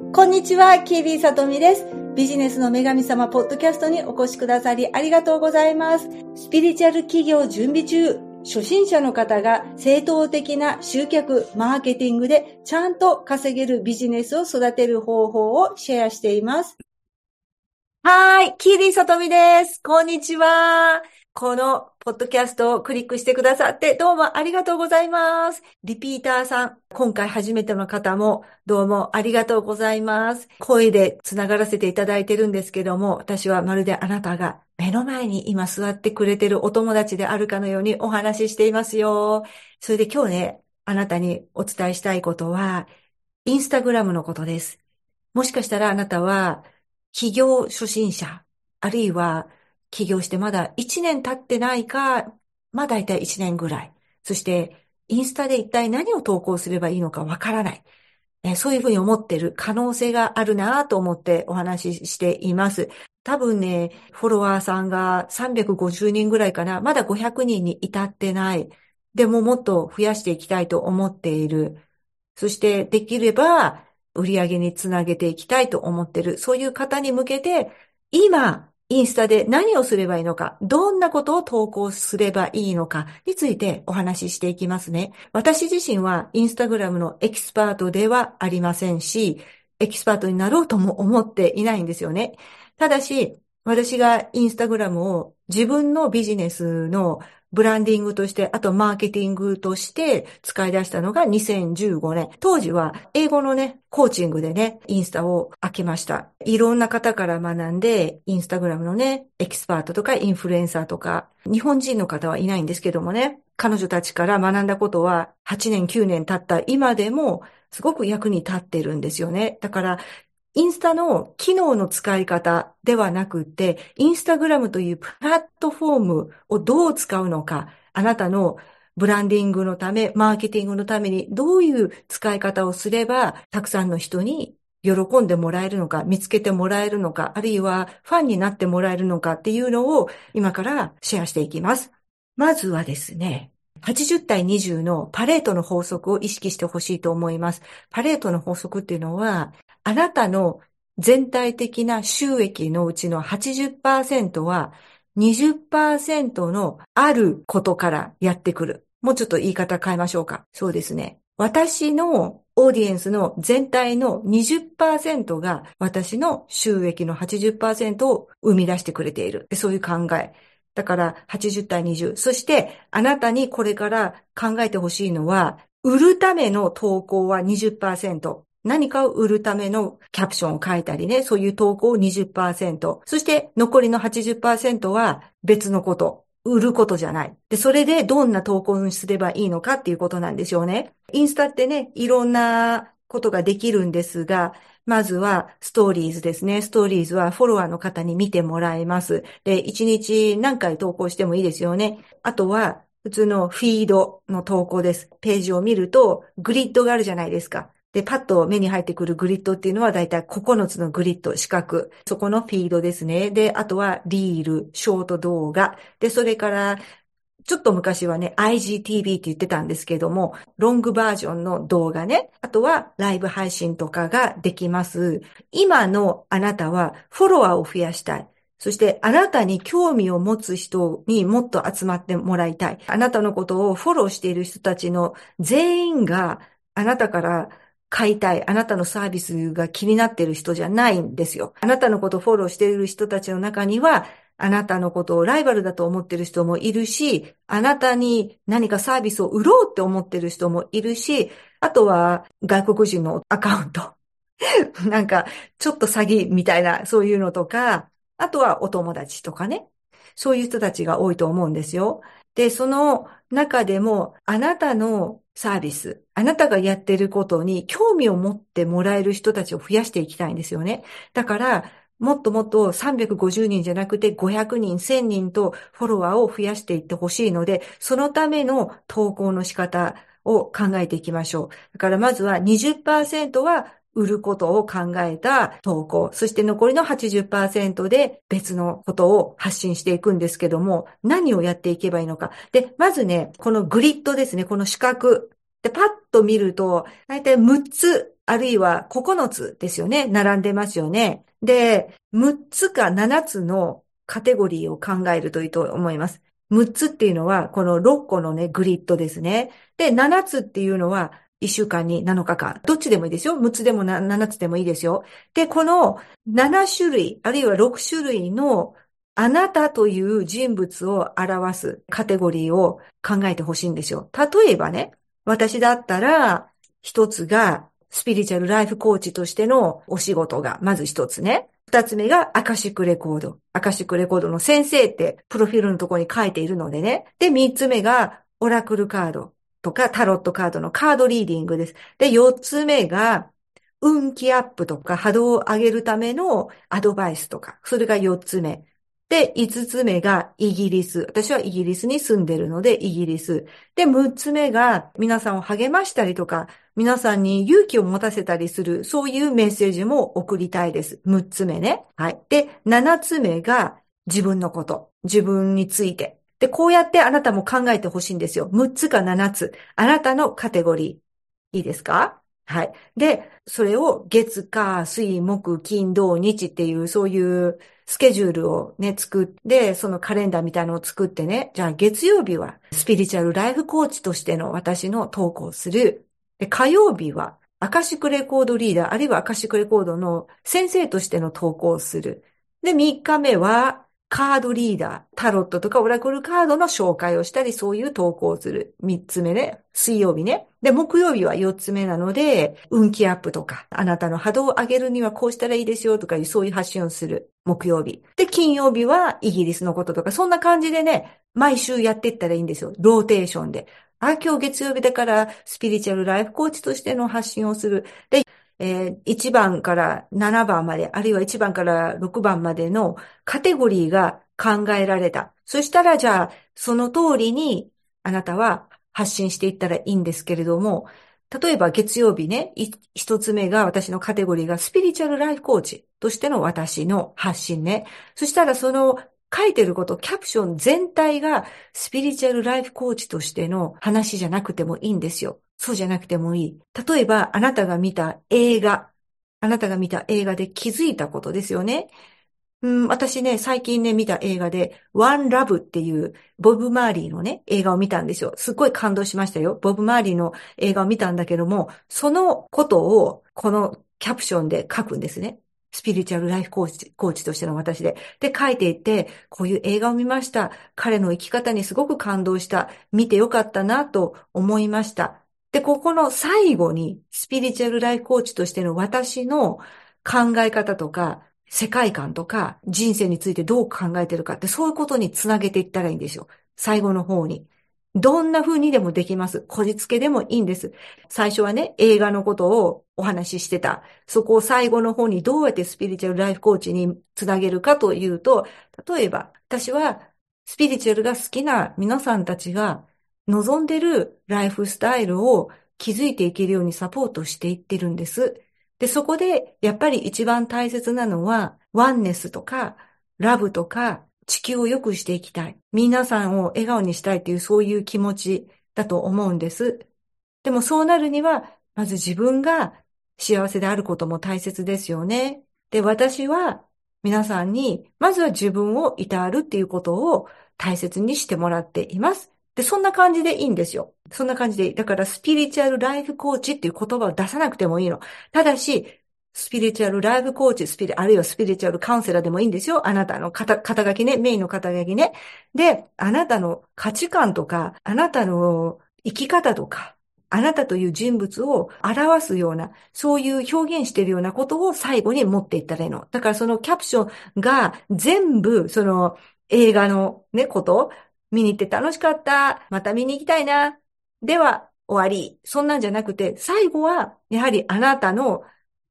こんにちは、キーリーさとみです。ビジネスの女神様ポッドキャストにお越しくださりありがとうございます。スピリチュアル起業準備中、初心者の方が正当的な集客、マーケティングでちゃんと稼げるビジネスを育てる方法をシェアしています。はい、キーリーさとみです。こんにちは。このポッドキャストをクリックしてくださってどうもありがとうございます。リピーターさん、今回初めての方もどうもありがとうございます。声でつながらせていただいてるんですけども、私はまるであなたが目の前に今座ってくれてるお友達であるかのようにお話ししていますよ。それで今日ね、あなたにお伝えしたいことは、インスタグラムのことです。もしかしたらあなたは企業初心者、あるいは起業してまだ1年経ってないか、まあ大体1年ぐらい。そして、インスタで一体何を投稿すればいいのかわからない。そういうふうに思ってる可能性があるなと思ってお話ししています。多分ね、フォロワーさんが350人ぐらいかな。まだ500人に至ってない。でももっと増やしていきたいと思っている。そしてできれば売り上げにつなげていきたいと思っている。そういう方に向けて、今インスタで何をすればいいのか、どんなことを投稿すればいいのかについてお話ししていきますね。私自身はインスタグラムのエキスパートではありませんし、エキスパートになろうとも思っていないんですよね。ただし、私がインスタグラムを自分のビジネスのブランディングとして、あとマーケティングとして使い出したのが2015年。当時は英語のね、コーチングでね、インスタを開けました。いろんな方から学んで、インスタグラムのね、エキスパートとかインフルエンサーとか、日本人の方はいないんですけどもね、彼女たちから学んだことは8年9年経った今でもすごく役に立ってるんですよね。だからインスタの機能の使い方ではなくて、インスタグラムというプラットフォームをどう使うのか、あなたのブランディングのため、マーケティングのためにどういう使い方をすれば、たくさんの人に喜んでもらえるのか、見つけてもらえるのか、あるいはファンになってもらえるのかっていうのを今からシェアしていきます。まずはですね、80対20のパレートの法則を意識してほしいと思います。パレートの法則っていうのは、あなたの全体的な収益のうちの80%は20%のあることからやってくる。もうちょっと言い方変えましょうか。そうですね。私のオーディエンスの全体の20%が私の収益の80%を生み出してくれている。そういう考え。だから80対20。そしてあなたにこれから考えてほしいのは、売るための投稿は20%。何かを売るためのキャプションを書いたりね、そういう投稿を20%。そして残りの80%は別のこと。売ることじゃない。で、それでどんな投稿にすればいいのかっていうことなんでしょうね。インスタってね、いろんなことができるんですが、まずはストーリーズですね。ストーリーズはフォロワーの方に見てもらえます。で、1日何回投稿してもいいですよね。あとは普通のフィードの投稿です。ページを見るとグリッドがあるじゃないですか。で、パッと目に入ってくるグリッドっていうのはだいたい9つのグリッド、四角。そこのフィードですね。で、あとはリール、ショート動画。で、それから、ちょっと昔はね、IGTV って言ってたんですけども、ロングバージョンの動画ね。あとはライブ配信とかができます。今のあなたはフォロワーを増やしたい。そしてあなたに興味を持つ人にもっと集まってもらいたい。あなたのことをフォローしている人たちの全員があなたから買いたい、あなたのサービスが気になっている人じゃないんですよ。あなたのことをフォローしている人たちの中には、あなたのことをライバルだと思っている人もいるし、あなたに何かサービスを売ろうって思っている人もいるし、あとは外国人のアカウント。なんか、ちょっと詐欺みたいな、そういうのとか、あとはお友達とかね。そういう人たちが多いと思うんですよ。で、その中でも、あなたのサービス、あなたがやってることに興味を持ってもらえる人たちを増やしていきたいんですよね。だから、もっともっと350人じゃなくて500人、1000人とフォロワーを増やしていってほしいので、そのための投稿の仕方を考えていきましょう。だからまずは20%は売ることを考えた投稿、そして残りの80%で別のことを発信していくんですけども、何をやっていけばいいのか。で、まずね、このグリッドですね、この四角。で、パッと見ると、だいたい6つあるいは9つですよね。並んでますよね。で、6つか7つのカテゴリーを考えるといいと思います。6つっていうのは、この6個のね、グリッドですね。で、7つっていうのは、1週間に7日間。どっちでもいいですよ。6つでも7つでもいいですよ。で、この7種類、あるいは6種類のあなたという人物を表すカテゴリーを考えてほしいんですよ。例えばね、私だったら、一つがスピリチュアルライフコーチとしてのお仕事が、まず一つね。二つ目がアカシックレコード。アカシックレコードの先生ってプロフィールのところに書いているのでね。で、三つ目がオラクルカードとかタロットカードのカードリーディングです。で、四つ目が運気アップとか波動を上げるためのアドバイスとか、それが四つ目。で、五つ目がイギリス。私はイギリスに住んでるので、イギリス。で、六つ目が皆さんを励ましたりとか、皆さんに勇気を持たせたりする、そういうメッセージも送りたいです。六つ目ね。はい。で、七つ目が自分のこと。自分について。で、こうやってあなたも考えてほしいんですよ。六つか七つ。あなたのカテゴリー。いいですか？はい。で、それを月、火、水、木、金、土、日っていう、そういうスケジュールをね、作って、そのカレンダーみたいなのを作ってね、じゃあ月曜日はスピリチュアルライフコーチとしての私の投稿する。で、火曜日はアカシックレコードリーダー、あるいはアカシックレコードの先生としての投稿をする。で、3日目はカードリーダー、タロットとかオラクルカードの紹介をしたり、そういう投稿をする。三つ目ね。水曜日ね。で、木曜日は四つ目なので、運気アップとか、あなたの波動を上げるにはこうしたらいいですよとかいう、そういう発信をする。木曜日。で、金曜日はイギリスのこととか、そんな感じでね、毎週やっていったらいいんですよ。ローテーションで。あ、今日月曜日だから、スピリチュアルライフコーチとしての発信をする。で、えー、1番から7番まで、あるいは1番から6番までのカテゴリーが考えられた。そしたら、じゃあ、その通りにあなたは発信していったらいいんですけれども、例えば月曜日ね、一つ目が私のカテゴリーがスピリチュアルライフコーチとしての私の発信ね。そしたらその書いてること、キャプション全体がスピリチュアルライフコーチとしての話じゃなくてもいいんですよ。そうじゃなくてもいい。例えば、あなたが見た映画、あなたが見た映画で気づいたことですよね。うん、私ね、最近ね、見た映画で、ワンラブっていう、ボブ・マーリーのね、映画を見たんですよ。すっごい感動しましたよ。ボブ・マーリーの映画を見たんだけども、そのことを、このキャプションで書くんですね。スピリチュアルライフコーチ、コーチとしての私で。で、書いていて、こういう映画を見ました。彼の生き方にすごく感動した。見てよかったなと思いました。で、ここの最後に、スピリチュアルライフコーチとしての私の考え方とか、世界観とか、人生についてどう考えてるかって、そういうことにつなげていったらいいんですよ。最後の方に。どんな風にでもできます。こじつけでもいいんです。最初はね、映画のことをお話ししてた。そこを最後の方にどうやってスピリチュアルライフコーチにつなげるかというと、例えば、私はスピリチュアルが好きな皆さんたちが望んでるライフスタイルを築いていけるようにサポートしていってるんです。で、そこでやっぱり一番大切なのは、ワンネスとか、ラブとか、地球を良くしていきたい。皆さんを笑顔にしたいっていうそういう気持ちだと思うんです。でもそうなるには、まず自分が幸せであることも大切ですよね。で、私は皆さんに、まずは自分をいたわるっていうことを大切にしてもらっています。で、そんな感じでいいんですよ。そんな感じでいい。だから、スピリチュアルライフコーチっていう言葉を出さなくてもいいの。ただし、スピリチュアルライフコーチ、スピリ、あるいはスピリチュアルカウンセラーでもいいんですよ。あなたの肩、肩書きね、メインの肩書きね。で、あなたの価値観とか、あなたの生き方とか、あなたという人物を表すような、そういう表現しているようなことを最後に持っていったらいいの。だからそのキャプションが全部、その映画のね、こと、見に行って楽しかった。また見に行きたいな。では、終わり。そんなんじゃなくて、最後は、やはりあなたの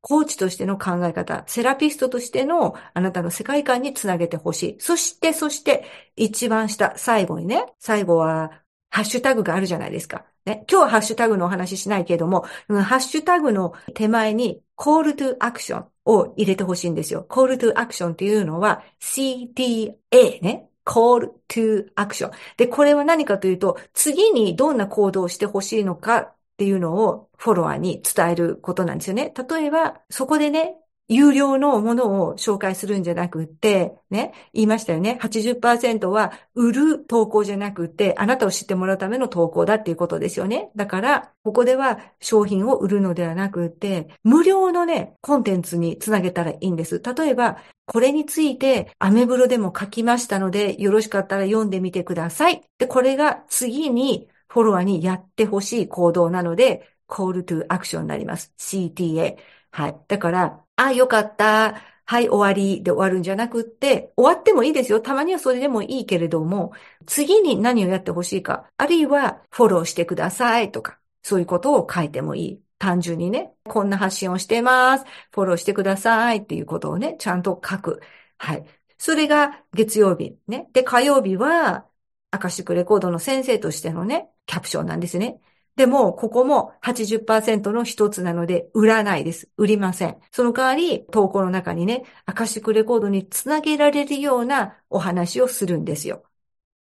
コーチとしての考え方、セラピストとしてのあなたの世界観につなげてほしい。そして、そして、一番下、最後にね、最後は、ハッシュタグがあるじゃないですか。ね、今日はハッシュタグのお話ししないけれども、ハッシュタグの手前に call to action を入れてほしいんですよ。call to action っていうのは CTA ね。Call to action。で、これは何かというと、次にどんな行動をしてほしいのかっていうのをフォロワーに伝えることなんですよね。例えば、そこでね、有料のものを紹介するんじゃなくって、ね、言いましたよね。80%は売る投稿じゃなくって、あなたを知ってもらうための投稿だっていうことですよね。だから、ここでは商品を売るのではなくって、無料のね、コンテンツにつなげたらいいんです。例えば、これについてアメブロでも書きましたので、よろしかったら読んでみてください。で、これが次にフォロワーにやってほしい行動なので、call to action になります。CTA。はい。だから、あ、よかった。はい、終わりで終わるんじゃなくって、終わってもいいですよ。たまにはそれでもいいけれども、次に何をやってほしいか、あるいはフォローしてくださいとか、そういうことを書いてもいい。単純にね、こんな発信をしてます。フォローしてくださいっていうことをね、ちゃんと書く。はい。それが月曜日ね。で、火曜日は、アカシックレコードの先生としてのね、キャプションなんですね。でも、ここも80%の一つなので、売らないです。売りません。その代わり、投稿の中にね、アカシックレコードにつなげられるようなお話をするんですよ。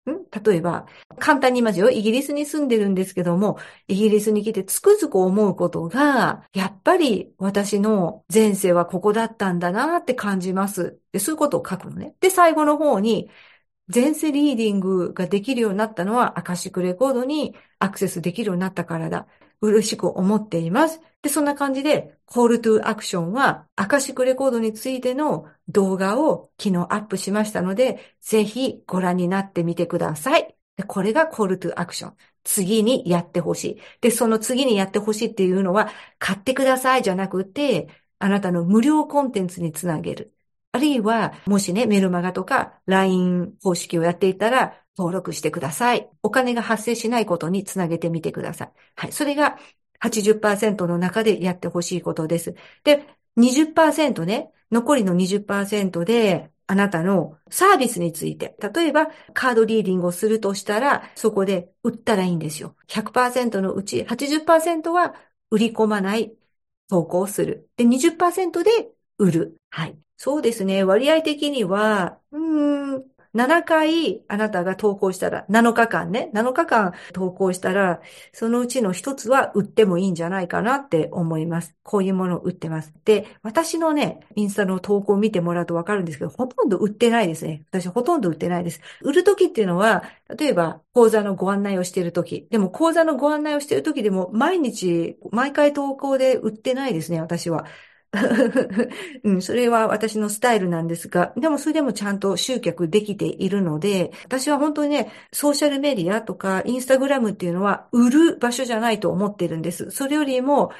ん？例えば、簡単に言いますよ。イギリスに住んでるんですけども、イギリスに来てつくづく思うことが、やっぱり私の前世はここだったんだなって感じます。でそういうことを書くのね。で、最後の方に、前世リーディングができるようになったのは、アカシックレコードにアクセスできるようになったからだ。嬉しく思っています。で、そんな感じで、コールトゥアクションは、アカシックレコードについての動画を昨日アップしましたので、ぜひご覧になってみてください。でこれがコールトゥアクション。次にやってほしい。で、その次にやってほしいっていうのは、買ってくださいじゃなくて、あなたの無料コンテンツにつなげる。あるいは、もしね、メルマガとか LINE 方式をやっていたら、登録してください。お金が発生しないことにつなげてみてください。はい。それが80%の中でやってほしいことです。で、20%ね、残りの20%で、あなたのサービスについて、例えばカードリーディングをするとしたら、そこで売ったらいいんですよ。100%のうち80%は売り込まない投稿する。で、20%で売る。はい。そうですね。割合的には、うーん、7回あなたが投稿したら、7日間ね、7日間投稿したら、そのうちの一つは売ってもいいんじゃないかなって思います。こういうものを売ってます。で、私のね、インスタの投稿を見てもらうとわかるんですけど、ほとんど売ってないですね。私ほとんど売ってないです。売るときっていうのは、例えば講座のご案内をしているとき。でも講座のご案内をしているときでも、毎日、毎回投稿で売ってないですね、私は。うん、それは私のスタイルなんですが、でもそれでもちゃんと集客できているので、私は本当にね、ソーシャルメディアとかインスタグラムっていうのは売る場所じゃないと思ってるんです。それよりも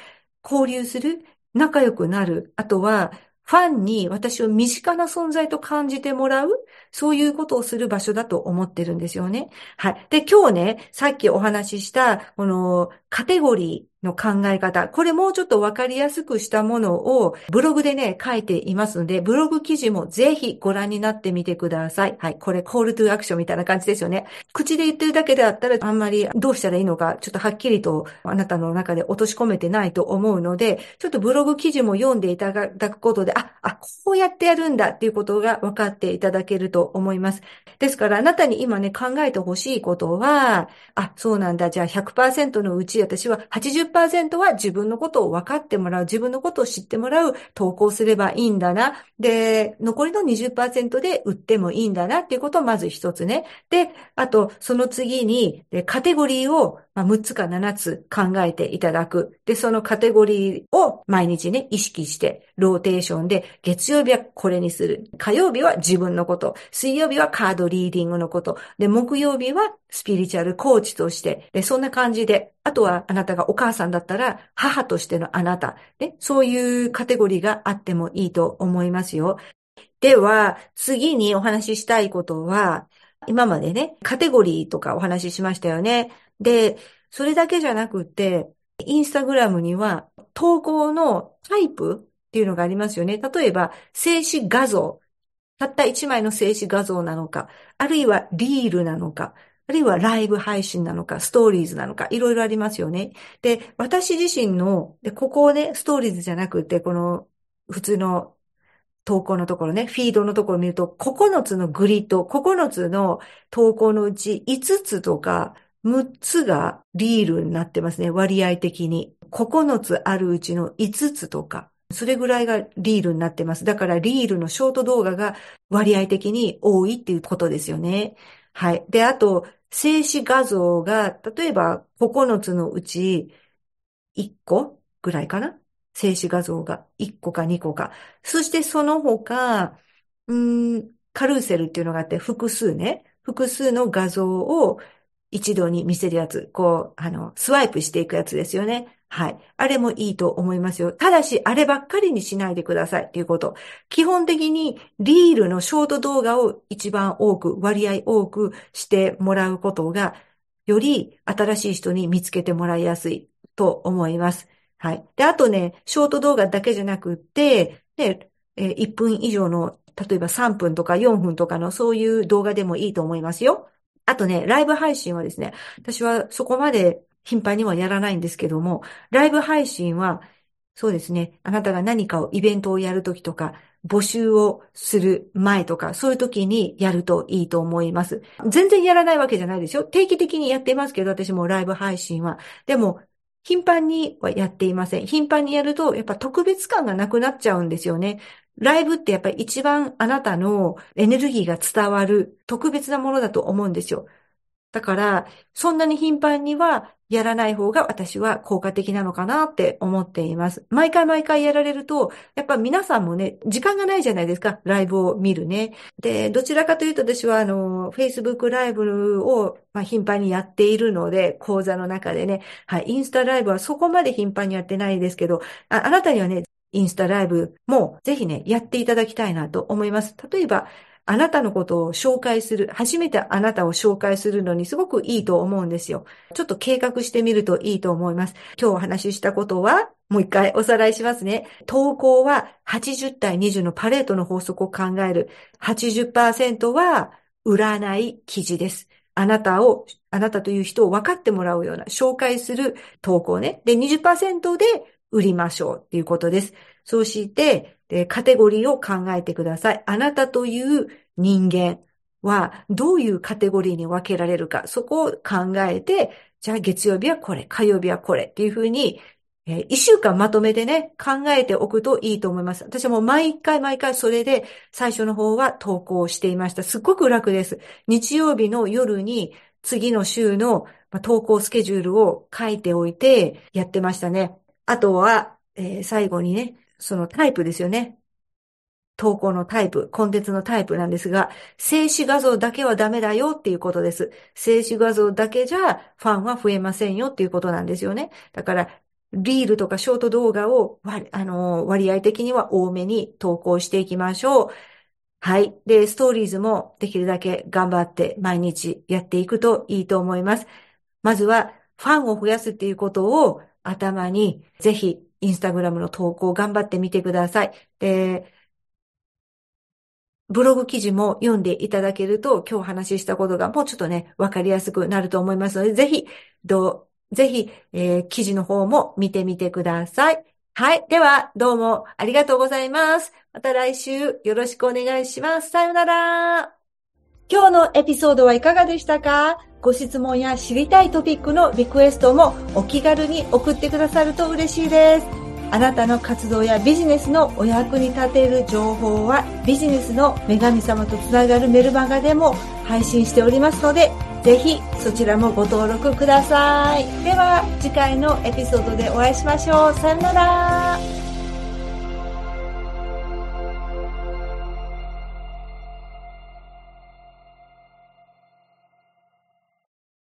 交流する、仲良くなる、あとはファンに私を身近な存在と感じてもらう、そういうことをする場所だと思ってるんですよね。はい。で、今日ね、さっきお話しした、このカテゴリー、の考え方。これもうちょっとわかりやすくしたものをブログでね、書いていますので、ブログ記事もぜひご覧になってみてください。はい。これ、コールトゥアクションみたいな感じですよね。口で言ってるだけであったら、あんまりどうしたらいいのか、ちょっとはっきりとあなたの中で落とし込めてないと思うので、ちょっとブログ記事も読んでいただくことで、あ、あ、こうやってやるんだっていうことが分かっていただけると思います。ですから、あなたに今ね、考えてほしいことは、あ、そうなんだ。じゃあ100%のうち私は80%は自分のことを分かってもらう、自分のことを知ってもらう投稿すればいいんだな。で、残りの20%で売ってもいいんだなっていうことをまず一つね。で、あと、その次に、カテゴリーを6つか7つ考えていただく。で、そのカテゴリーを毎日ね、意識して、ローテーションで、月曜日はこれにする。火曜日は自分のこと。水曜日はカードリーディングのこと。で、木曜日はスピリチュアルコーチとして、でそんな感じで、あとはあなたがお母さんだったら、母としてのあなた。ね、そういうカテゴリーがあってもいいと思いますよ。では、次にお話ししたいことは、今までね、カテゴリーとかお話ししましたよね。で、それだけじゃなくて、インスタグラムには投稿のタイプっていうのがありますよね。例えば、静止画像。たった一枚の静止画像なのか、あるいはリールなのか、あるいはライブ配信なのか、ストーリーズなのか、いろいろありますよね。で、私自身の、で、ここをね、ストーリーズじゃなくて、この普通の投稿のところね、フィードのところを見ると、9つのグリッド、9つの投稿のうち5つとか6つがリールになってますね、割合的に。9つあるうちの5つとか、それぐらいがリールになってます。だからリールのショート動画が割合的に多いっていうことですよね。はい。で、あと、静止画像が、例えば9つのうち1個ぐらいかな？静止画像が1個か2個か。そしてその他、うん、カルーセルっていうのがあって複数ね、複数の画像を一度に見せるやつ、こう、あの、スワイプしていくやつですよね。はい。あれもいいと思いますよ。ただし、あればっかりにしないでくださいっていうこと。基本的に、リールのショート動画を一番多く、割合多くしてもらうことが、より新しい人に見つけてもらいやすいと思います。はい。で、あとね、ショート動画だけじゃなくって、で、え、1分以上の、例えば3分とか4分とかのそういう動画でもいいと思いますよ。あとね、ライブ配信はですね、私はそこまで頻繁にはやらないんですけども、ライブ配信は、そうですね、あなたが何かを、イベントをやるときとか、募集をする前とか、そういう時にやるといいと思います。全然やらないわけじゃないですよ。定期的にやってますけど、私もライブ配信は。でも、頻繁にはやっていません。頻繁にやると、やっぱ特別感がなくなっちゃうんですよね。ライブってやっぱり一番あなたのエネルギーが伝わる特別なものだと思うんですよ。だから、そんなに頻繁にはやらない方が私は効果的なのかなって思っています。毎回毎回やられると、やっぱ皆さんもね、時間がないじゃないですか、ライブを見るね。で、どちらかというと私はあの、Facebook ライブを、まあ、頻繁にやっているので、講座の中でね、はい、インスタライブはそこまで頻繁にやってないですけど、ああなたにはね、インスタライブもぜひね、やっていただきたいなと思います。例えば、あなたのことを紹介する、初めてあなたを紹介するのにすごくいいと思うんですよ。ちょっと計画してみるといいと思います。今日お話ししたことは、もう一回おさらいしますね。投稿は80対20のパレートの法則を考える。80%は占い記事です。あなたを、あなたという人を分かってもらうような紹介する投稿ね。で、20%で売りましょうっていうことです。そして、カテゴリーを考えてください。あなたという人間はどういうカテゴリーに分けられるか、そこを考えて、じゃあ月曜日はこれ、火曜日はこれっていうふうに、えー、一週間まとめてね、考えておくといいと思います。私はもう毎回毎回それで最初の方は投稿していました。すっごく楽です。日曜日の夜に次の週の投稿スケジュールを書いておいてやってましたね。あとは、えー、最後にね、そのタイプですよね。投稿のタイプ、コンテンツのタイプなんですが、静止画像だけはダメだよっていうことです。静止画像だけじゃファンは増えませんよっていうことなんですよね。だから、リールとかショート動画を割あの割合的には多めに投稿していきましょう。はい。で、ストーリーズもできるだけ頑張って毎日やっていくといいと思います。まずは、ファンを増やすっていうことを頭にぜひインスタグラムの投稿頑張ってみてください。で、ブログ記事も読んでいただけると、今日お話したことがもうちょっとね、わかりやすくなると思いますので、ぜひ、どう、ぜひ、えー、記事の方も見てみてください。はい。では、どうもありがとうございます。また来週よろしくお願いします。さよなら。今日のエピソードはいかがでしたか？ご質問や知りたいトピックのリクエストもお気軽に送ってくださると嬉しいです。あなたの活動やビジネスのお役に立てる情報はビジネスの女神様とつながるメルマガでも配信しておりますので、ぜひそちらもご登録ください。では次回のエピソードでお会いしましょう。さよなら。